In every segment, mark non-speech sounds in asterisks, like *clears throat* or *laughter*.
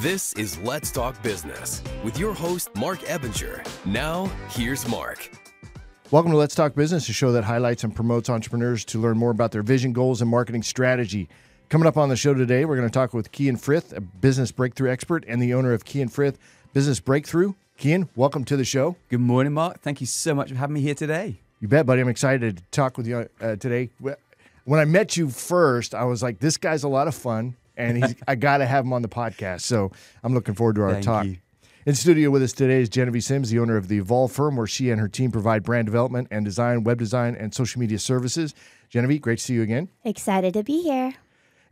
This is Let's Talk Business with your host, Marc Ebinger. Now, here's Marc. Welcome to Let's Talk Business, a show that highlights and promotes entrepreneurs to learn more about their vision, goals, and marketing strategy. Coming up on the show today, we're going to talk with Kyan Frith, a business breakthrough expert and the owner of Kyan Frith Business Breakthrough. Kyan, welcome to the show. Good morning, Marc. Thank you so much for having me here today. You bet, buddy. I'm excited to talk with you uh, today. When I met you first, I was like, this guy's a lot of fun and he's, *laughs* I got to have him on the podcast. So I'm looking forward to our Thank talk. you. In studio with us today is Jenevy Sims, the owner of the Evolve firm, where she and her team provide brand development and design, web design, and social media services. Jenevy, great to see you again. Excited to be here.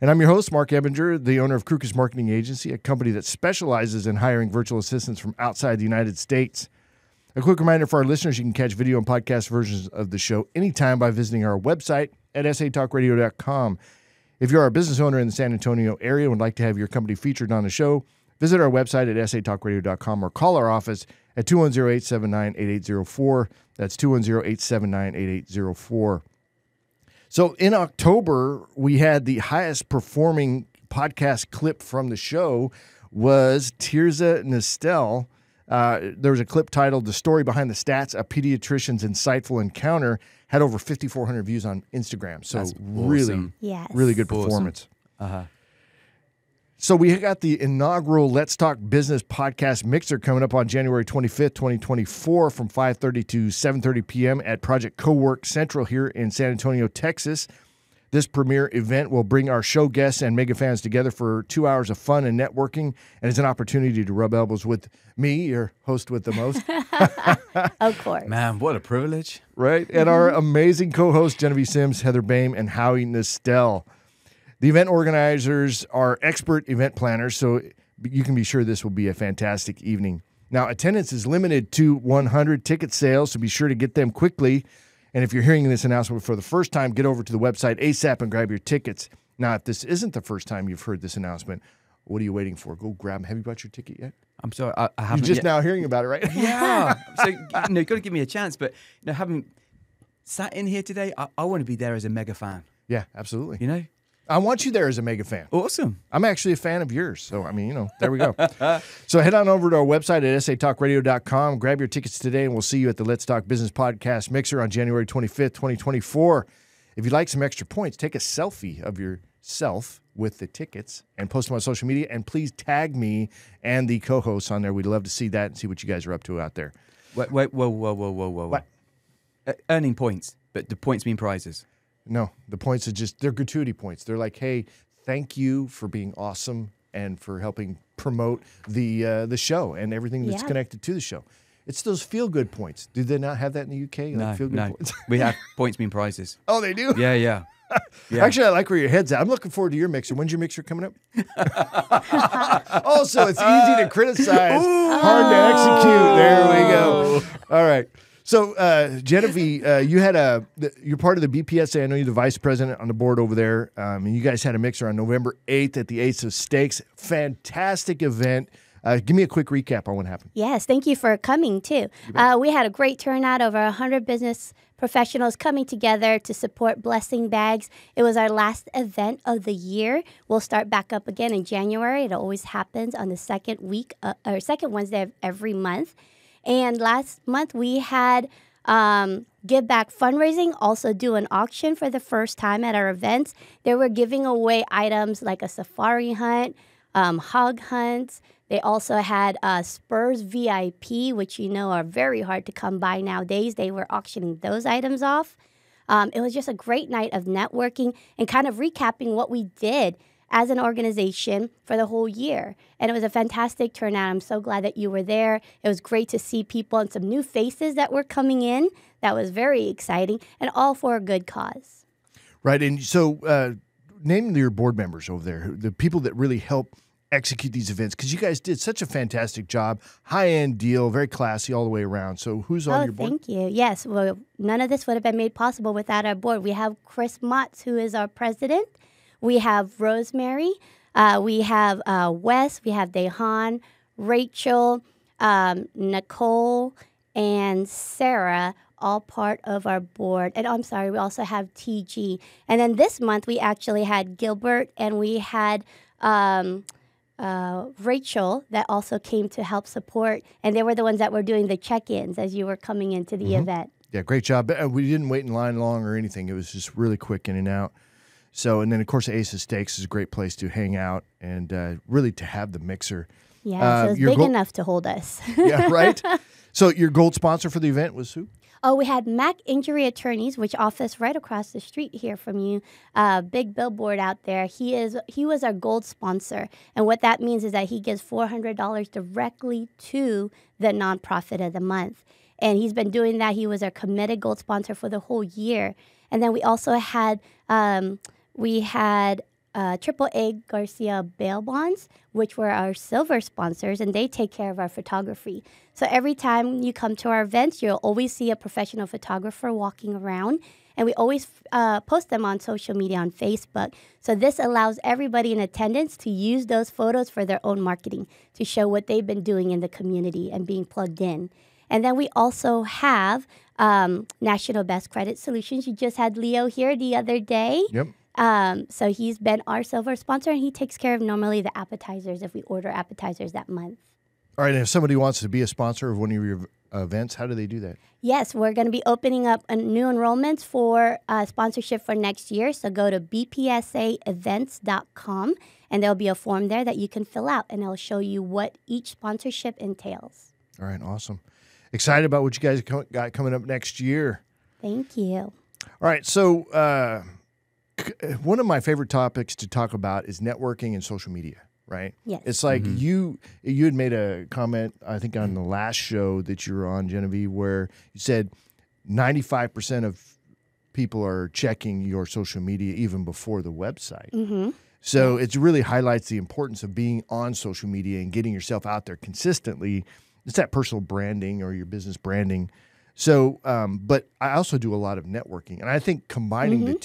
And I'm your host, Marc Ebinger, the owner of Crukus Marketing Agency, a company that specializes in hiring virtual assistants from outside the United States. A quick reminder for our listeners you can catch video and podcast versions of the show anytime by visiting our website at satalkradio.com. If you're a business owner in the San Antonio area and would like to have your company featured on the show, visit our website at satalkradio.com or call our office at 210 879 8804. That's 210 879 8804. So in October, we had the highest performing podcast clip from the show was Tirza Nestel. Uh, there was a clip titled "The Story Behind the Stats: A Pediatrician's Insightful Encounter." Had over 5,400 views on Instagram. So That's really, awesome. Yes. really good Awesome. performance. Uh-huh. So we got the inaugural Let's Talk Business podcast mixer coming up on January 25th, 2024 from 5:30 to 7:30 p.m. at Project Cowork Central here in San Antonio, Texas. This premier event will bring our show guests and mega fans together for 2 hours of fun and networking and it's an opportunity to rub elbows with me, your host with the most, *laughs* Of course. Man, what a privilege. right? And our mm-hmm. amazing co-hosts Jenevy Sims, Heather Bame, and Howie Nestel. The event organizers are expert event planners, so you can be sure this will be a fantastic evening. Now, attendance is limited to 100 ticket sales, so be sure to get them quickly. And if you're hearing this announcement for the first time, get over to the website ASAP and grab your tickets. Now, if this isn't the first time you've heard this announcement, what are you waiting for? Go grab them. Have you bought your ticket yet? I'm sorry, I, I haven't. You're just yet. now hearing about it, right? Yeah. *laughs* so you know, got to give me a chance. But you know, having sat in here today, I, I want to be there as a mega fan. yeah, absolutely. You know, I want you there as a mega fan. awesome. I'm actually a fan of yours. So, I mean, you know, there we go. so, head on over to our website at satalkradio.com. Grab your tickets today, and we'll see you at the Let's Talk Business Podcast Mixer on January 25th, 2024. If you'd like some extra points, take a selfie of yourself with the tickets and post them on social media. And please tag me and the co hosts on there. We'd love to see that and see what you guys are up to out there. Wait, wait, whoa, whoa, whoa, whoa, whoa. What? Uh, earning points, but the points mean prizes. No, the points are just, they're gratuity points. They're like, hey, thank you for being awesome and for helping promote the uh, the show and everything that's Yeah. connected to the show. It's those feel good points. Do they not have that in the UK? Like No, feel good no. points? we have *laughs* points mean prizes. oh, they do. Yeah, yeah. *laughs* Yeah. Actually, I like where your head's at. I'm looking forward to your mixer. When's your mixer coming up? *laughs* also, it's easy to criticize, hard to execute. There we go. All right. So, uh, Jenevy, uh, you had a you're part of the BPSA. I know you're the vice president on the board over there, um, and you guys had a mixer on November 8th at the Ace of Steaks. Fantastic event. Uh, give me a quick recap on what happened. Yes, thank you for coming too. Uh, we had a great turnout, over 100 business professionals coming together to support Blessing Bags. It was our last event of the year. We'll start back up again in January. It always happens on the second week uh, or second Wednesday of every month. And last month we had um, give back fundraising, also do an auction for the first time at our events. They were giving away items like a safari hunt, um, hog hunts. They also had uh, Spurs VIP, which you know are very hard to come by nowadays. They were auctioning those items off. Um, it was just a great night of networking and kind of recapping what we did as an organization for the whole year. And it was a fantastic turnout. I'm so glad that you were there. It was great to see people and some new faces that were coming in. That was very exciting and all for a good cause. Right. And so, uh, name your board members over there, the people that really help execute these events, because you guys did such a fantastic job, high end deal, very classy all the way around. So, who's on oh, your board? thank you. Yes, well, none of this would have been made possible without our board. We have Chris Motz, who is our president. We have Rosemary. Uh, we have uh, Wes. We have Dehan, Rachel, um, Nicole, and Sarah, all part of our board. And I'm sorry, we also have TG. And then this month we actually had Gilbert and we had um, uh, Rachel that also came to help support, and they were the ones that were doing the check-ins as you were coming into the event. Yeah, great job. Uh, We didn't wait in line long or anything. It was just really quick in and out. So, and then of course, Ace of Steaks is a great place to hang out and uh, really to have the mixer. Yeah, Uh, so it's big goal- enough to hold us. *laughs* Yeah, right. *laughs* so, your gold sponsor for the event was who? Oh, we had Mac Injury Attorneys, which office right across the street here from you. Uh, big billboard out there. He is he was our gold sponsor, and what that means is that he gives four hundred dollars directly to the nonprofit of the month, and he's been doing that. He was our committed gold sponsor for the whole year, and then we also had um, we had uh, A Garcia bail bonds, which were our silver sponsors, and they take care of our photography. So every time you come to our events, you'll always see a professional photographer walking around, and we always uh, post them on social media on Facebook. So this allows everybody in attendance to use those photos for their own marketing to show what they've been doing in the community and being plugged in. And then we also have um, National Best Credit Solutions. You just had Leo here the other day. Yep. Um, so he's been our silver sponsor, and he takes care of normally the appetizers if we order appetizers that month. All right. And if somebody wants to be a sponsor of one of your events, how do they do that? Yes, we're going to be opening up a new enrollments for uh, sponsorship for next year. So go to bpsaevents.com, and there'll be a form there that you can fill out, and it'll show you what each sponsorship entails. All right. Awesome. Excited about what you guys got coming up next year. Thank you. All right. So, uh, one of my favorite topics to talk about is networking and social media. Right. Yes. It's like you you had made a comment I think on the last show that you were on Jenevy where you said ninety five percent of people are checking your social media even before the website. Mm-hmm. So it really highlights the importance of being on social media and getting yourself out there consistently. It's that personal branding or your business branding. So, um, but I also do a lot of networking, and I think combining the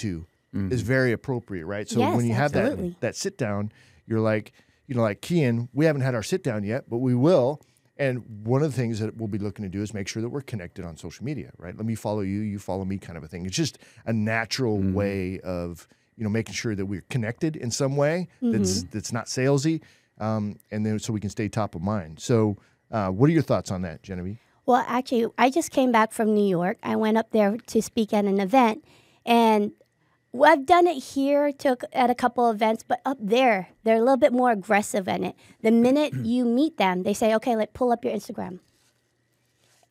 2 is very appropriate, right? So Yes, when you have that that sit down, you're like, you know, like Kyan, we haven't had our sit down yet, but we will. And one of the things that we'll be looking to do is make sure that we're connected on social media, right? Let me follow you, you follow me, kind of a thing. It's just a natural way of you know making sure that we're connected in some way that's that's not salesy, um, and then so we can stay top of mind. So, uh, what are your thoughts on that, Jenevy? Well, actually, I just came back from New York. I went up there to speak at an event, and well, I've done it here to, at a couple events, but up there, they're a little bit more aggressive in it. The minute *clears throat* you meet them, they say, "Okay, like pull up your Instagram."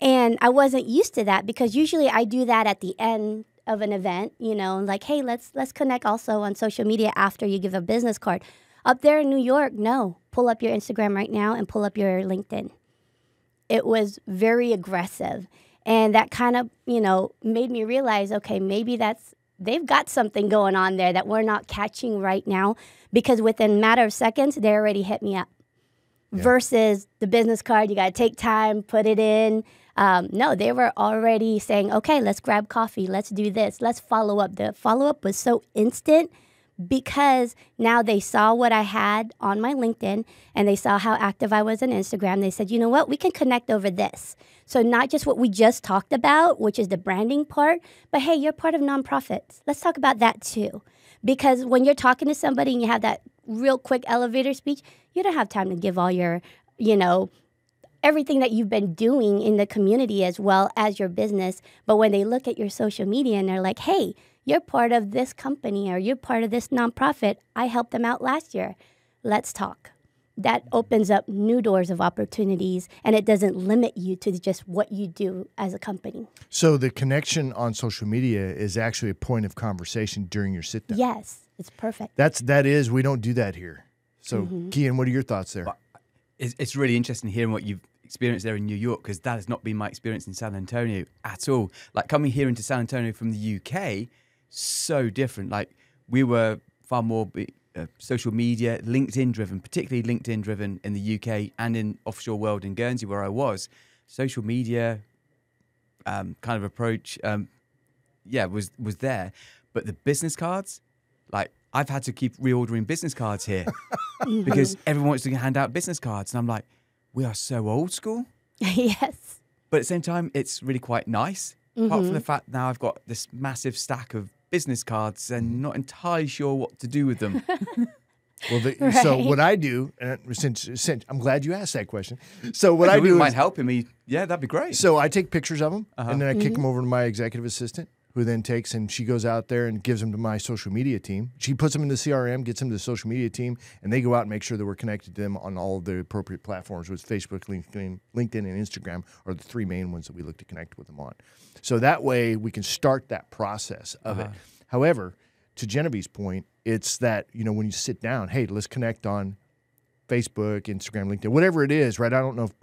And I wasn't used to that because usually I do that at the end of an event, you know, like, "Hey, let's let's connect also on social media after you give a business card." Up there in New York, no, pull up your Instagram right now and pull up your LinkedIn it was very aggressive and that kind of you know made me realize okay maybe that's they've got something going on there that we're not catching right now because within a matter of seconds they already hit me up. Versus the business card you got to take time put it in. Um, no they were already saying okay let's grab coffee. Let's do this. Let's follow up. The follow up was so instant because now they saw what I had on my LinkedIn and they saw how active I was on Instagram. They said, you know what, we can connect over this. So, not just what we just talked about, which is the branding part, but hey, you're part of nonprofits. Let's talk about that too. Because when you're talking to somebody and you have that real quick elevator speech, you don't have time to give all your, you know, everything that you've been doing in the community as well as your business. But when they look at your social media and they're like, hey, you're part of this company or you're part of this nonprofit, I helped them out last year. Let's talk. That opens up new doors of opportunities and it doesn't limit you to just what you do as a company. So the connection on social media is actually a point of conversation during your sit down. Yes, it's perfect. That's that is we don't do that here. So, mm-hmm. Kyan, what are your thoughts there? it's, it's really interesting hearing what you've experienced there in New York because that has not been my experience in San Antonio at all. Like coming here into San Antonio from the UK, so different. Like we were far more uh, social media, LinkedIn driven, particularly LinkedIn driven in the UK and in offshore world in Guernsey where I was. Social media um, kind of approach, um, yeah, was was there. But the business cards, like I've had to keep reordering business cards here *laughs* because everyone wants to hand out business cards, and I'm like, we are so old school. *laughs* yes. But at the same time, it's really quite nice. Apart from the fact now I've got this massive stack of business cards and not entirely sure what to do with them. *laughs* Well, the, so what I do, and since, since I'm glad you asked that question. So what I I we do might is, help him. He, yeah, that'd be great. so I take pictures of them Uh-huh. and then I Mm-hmm. kick them over to my executive assistant, who then takes and she goes out there and gives them to my social media team. She puts them in the CRM, gets them to the social media team, and they go out and make sure that we're connected to them on all of the appropriate platforms, which Facebook, LinkedIn, LinkedIn, and Instagram are the three main ones that we look to connect with them on. So that way we can start that process of it. Uh-huh. However, to Jenevy's point, it's that you know when you sit down, hey, let's connect on Facebook, Instagram, LinkedIn, whatever it is, right? I don't know. If,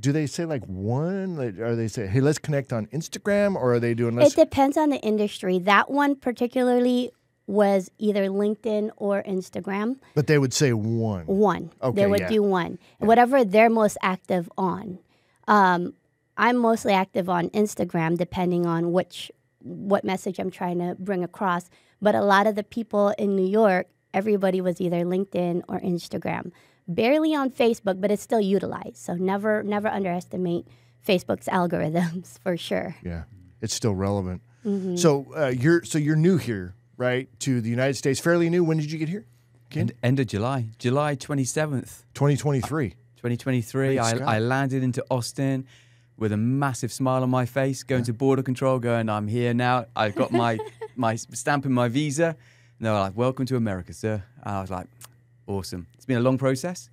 do they say like one? Like, Are they say, hey, let's connect on Instagram, or are they doing It depends on the industry. That one particularly was either LinkedIn or Instagram. But they would say one. One. Okay, they would yeah. do one. Whatever they're most active on. Um, I'm mostly active on Instagram, depending on which what message I'm trying to bring across. But a lot of the people in New York, everybody was either LinkedIn or Instagram. Barely on Facebook, but it's still utilized. So never never underestimate Facebook's algorithms *laughs* for sure. Yeah, it's still relevant. Mm-hmm. So uh, you're so you're new here, right, to the United States? Fairly new. When did you get here? end, end of July, July 27th, 2023. 2023. I, I landed into Austin with a massive smile on my face, going to border control, going, I'm here now. I've got my *laughs* my stamp in my visa. And they were like, Welcome to America, sir. And I was like, Awesome. It's been a long process,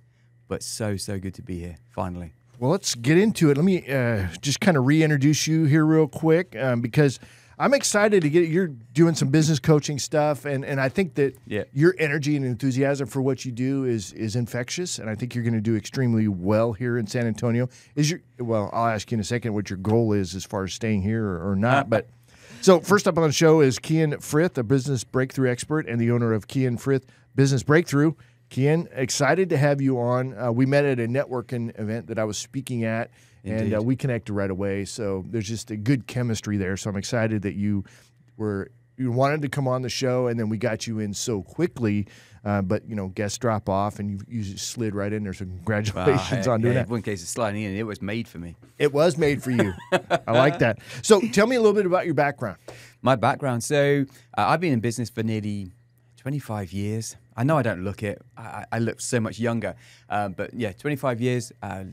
but so, so good to be here, finally. Well, let's get into it. Let me uh, just kind of reintroduce you here real quick um, because I'm excited to get you're doing some business coaching stuff, and, and I think that Yeah. your energy and enthusiasm for what you do is is infectious, and I think you're going to do extremely well here in San Antonio. Is your well? I'll ask you in a second what your goal is as far as staying here or, or not, *laughs* but. So first up on the show is Kyan Frith, a business breakthrough expert and the owner of Kyan Frith Business Breakthrough. Kyan, excited to have you on. Uh, we met at a networking event that I was speaking at, and uh, we connected right away. So there's just a good chemistry there. So I'm excited that you were you wanted to come on the show, and then we got you in so quickly. Uh, but you know, guests drop off, and you, you just slid right in there. So congratulations on doing hey, that. One case of sliding in, it was made for me. It was made for you. I like that. So tell me a little bit about your background. My background. So uh, I've been in business for nearly 25 years. I know I don't look it. I, I- look so much younger. Um, but yeah, 25 years. Uh,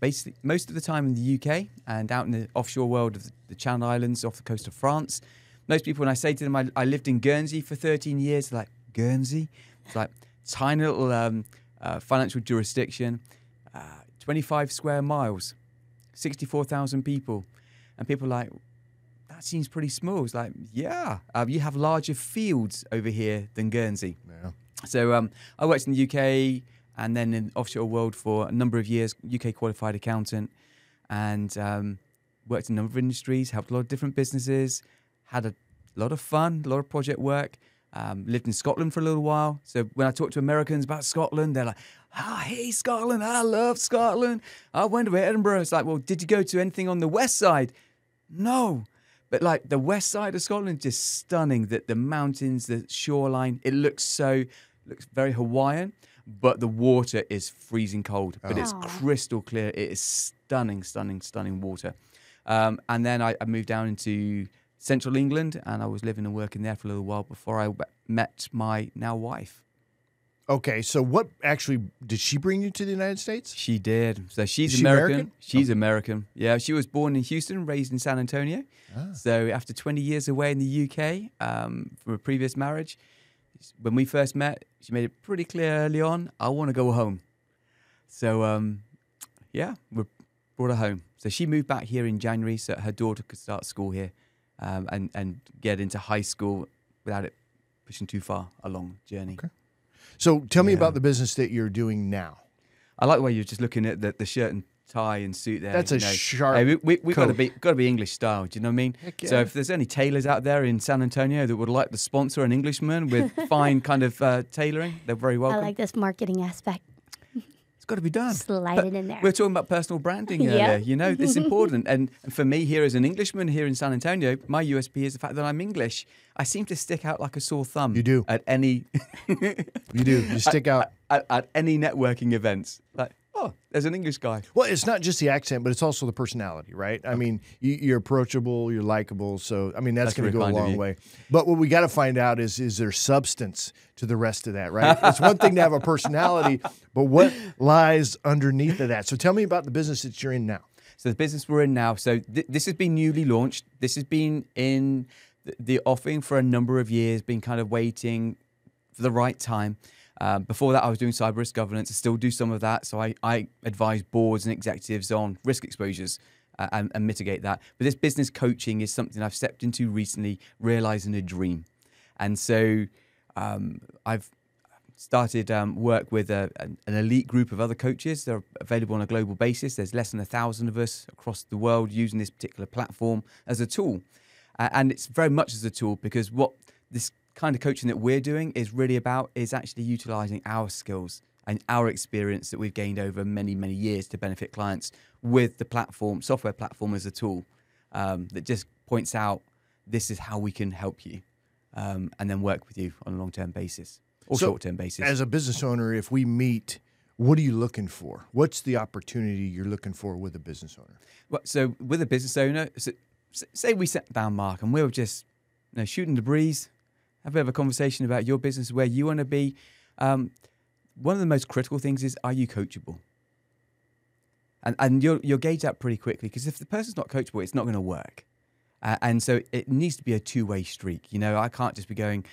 basically, most of the time in the UK and out in the offshore world of the, Channel Islands off the coast of France. Most people, when I say to them, I, I lived in Guernsey for 13 years, like Guernsey. It's like tiny little um, uh, financial jurisdiction, uh, 25 square miles, 64,000 people, and people like that seems pretty small. It's like, yeah, uh, you have larger fields over here than Guernsey. Yeah. So um, I worked in the UK and then in the offshore world for a number of years, UK qualified accountant, and um, worked in a number of industries, helped a lot of different businesses, had a lot of fun, a lot of project work. Um, lived in Scotland for a little while. So when I talk to Americans about Scotland, they're like, "Ah, hey Scotland, I love Scotland. I went to Edinburgh." It's like, well, did you go to anything on the west side? No. But like the west side of Scotland, just stunning. That the mountains, the shoreline, it looks so looks very Hawaiian, but the water is freezing cold. But it's crystal clear. It is stunning, stunning, stunning water. Um, and then I, I moved down into central England, and I was living and working there for a little while before I met my now wife. Okay, so what actually did she bring you to the United States? She did. So she's she American. American? She's American. Yeah, she was born in Houston, raised in San Antonio. So after 20 years away in the UK um, from a previous marriage, when we first met, she made it pretty clear early on, I want to go home. So um, yeah, we brought her home. So she moved back here in January so her daughter could start school here um, and, and get into high school without it pushing too far along journey. So tell me Yeah. about the business that you're doing now. I like the way you're just looking at the, the shirt and tie and suit there. That's a know. sharp Hey, we we, we got to be got to be English style. Do you know what I mean? Heck So if there's any tailors out there in San Antonio that would like to sponsor an Englishman with *laughs* fine kind of uh, tailoring, they're very welcome. I like this marketing aspect. It's got to be done. Slide But it in there. We're talking about personal branding *laughs* Yeah. earlier. You know, it's *laughs* important. And for me, here as an Englishman here in San Antonio, my USP is the fact that I'm English. I seem to stick out like a sore thumb. You do. at any *laughs* You do. You stick out. at, at any networking events. Like, oh, there's an English guy. Well, it's not just the accent, but it's also the personality, right? I mean, you, you're approachable, you're likable, so I mean that's, That's going to go a long way. But what we got to find out is is there substance to the rest of that, right? it's one thing to have a personality, *laughs* but what lies underneath of that? So tell me about the business that you're in now. So the business we're in now. So th- this has been newly launched. This has been in the offing for a number of years. Been kind of waiting for the right time. Um, before that, I was doing cyber risk governance. I still do some of that. So I, I advise boards and executives on risk exposures uh, and, and mitigate that. But this business coaching is something I've stepped into recently, realizing a dream. And so um, I've started um, work with a, an, an elite group of other coaches. They're available on a global basis. There's less than a thousand of us across the world using this particular platform as a tool. Uh, and it's very much as a tool because what this kind of coaching that we're doing is really about is actually utilizing our skills and our experience that we've gained over many, many years to benefit clients with the platform, software platform as a tool um, that just points out this is how we can help you um, and then work with you on a long term basis or So, short term basis. As a business owner, if we meet, what are you looking for? What's the opportunity you're looking for with a business owner? Well, so with a business owner, so, say we sat down, Marc, and we were just you know, shooting the breeze, have a bit of a conversation about your business, where you want to be. Um, one of the most critical things is, are you coachable? And, and you'll, you'll gauge that pretty quickly because if the person's not coachable, it's not going to work. Uh, and so it needs to be a two way streak. You know, I can't just be going,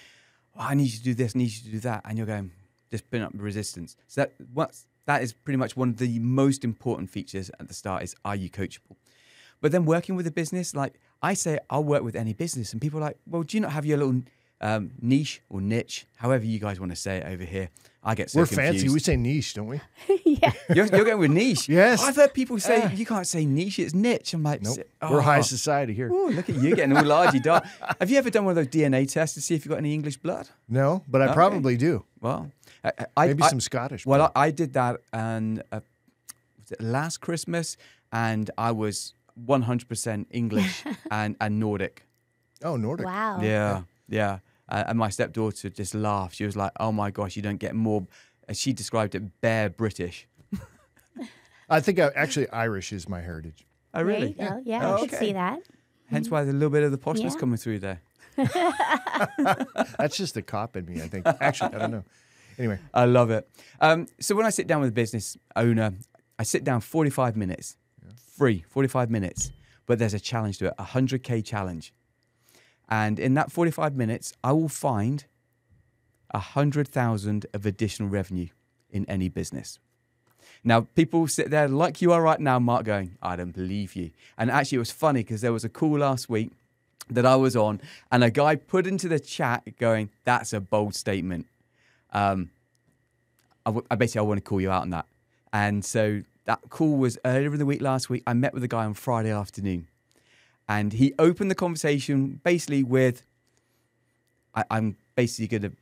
oh, I need you to do this, I need you to do that. And you're going, just putting up resistance. So that, what's, that is pretty much one of the most important features at the start is, are you coachable? But then working with a business, like I say, I'll work with any business, and people are like, well, do you not have your little um, niche or niche, however you guys want to say it over here? I get so We're confused. fancy. We say niche, don't we? *laughs* yeah. you're, you're going with niche. Yes. I've heard people say you can't say niche; it's niche. I'm like, Nope. "S- We're high oh." society here. Ooh, look at you getting all largy dog. *laughs* Have you ever done one of those DNA tests to see if you've got any English blood? No, but I Okay. probably do. Well, I, I, Maybe I- some Scottish. Well, blood. I, I did that and uh, last Christmas, and I was 100% English *laughs* and, and Nordic. oh, Nordic. Wow. Yeah, yeah. Uh, and my stepdaughter just laughed. She was like, "Oh my gosh, you don't get more." uh, She described it bare British. I think I, actually Irish is my heritage. Oh, There you go. Yeah, Oh, I could okay. see that. Hence why there's a little bit of the poshness Yeah. coming through there. *laughs* That's just the cop in me, I think. Actually, I don't know. Anyway, *laughs* I love it. Um, so when I sit down with a business owner, I sit down 45 minutes, free, 45 minutes, but there's a challenge to it, a 100K challenge. And in that 45 minutes, I will find a 100,000 of additional revenue in any business. Now, people sit there like you are right now, Marc, going, I don't believe you. And actually, it was funny because there was a call last week that I was on, and a guy put into the chat going, That's a bold statement. Um, I, w- I basically I want to call you out on that. And so that call was earlier in the week last week. I met with a guy on Friday afternoon, and he opened the conversation basically with, I, "I'm basically going to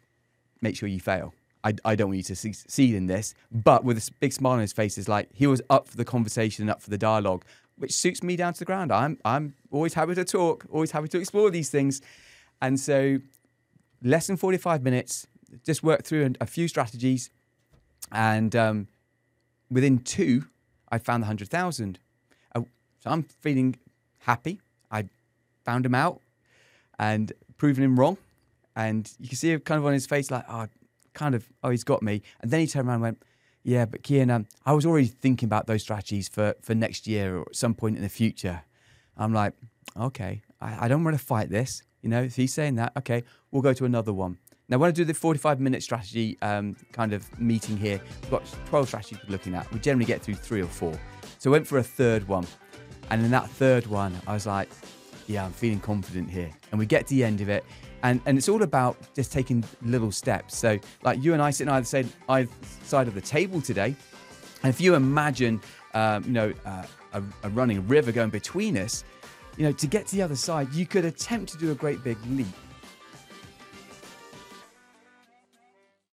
make sure you fail. I, I don't want you to succeed in this." But with a big smile on his face, is like he was up for the conversation, and up for the dialogue, which suits me down to the ground. I'm I'm always happy to talk, always happy to explore these things, and so less than 45 minutes, just worked through a, a few strategies. And um, within two, I found the 100,000. Uh, so I'm feeling happy. Found him out and proven him wrong. And you can see it kind of on his face, like, oh, kind of, oh, he's got me. And then he turned around and went, yeah, but Kyan, um, I was already thinking about those strategies for, for next year or at some point in the future. I'm like, okay, I, I don't want to fight this. You know, if he's saying that, okay, we'll go to another one. Now, when I do the 45 minute strategy um, kind of meeting here, we've got 12 strategies we're looking at. We generally get through three or four. So I went for a third one. And in that third one, I was like, yeah, I'm feeling confident here. And we get to the end of it. And, and it's all about just taking little steps. So, like you and I sitting either side, either side of the table today, and if you imagine, um, you know, uh, a, a running river going between us, you know, to get to the other side, you could attempt to do a great big leap.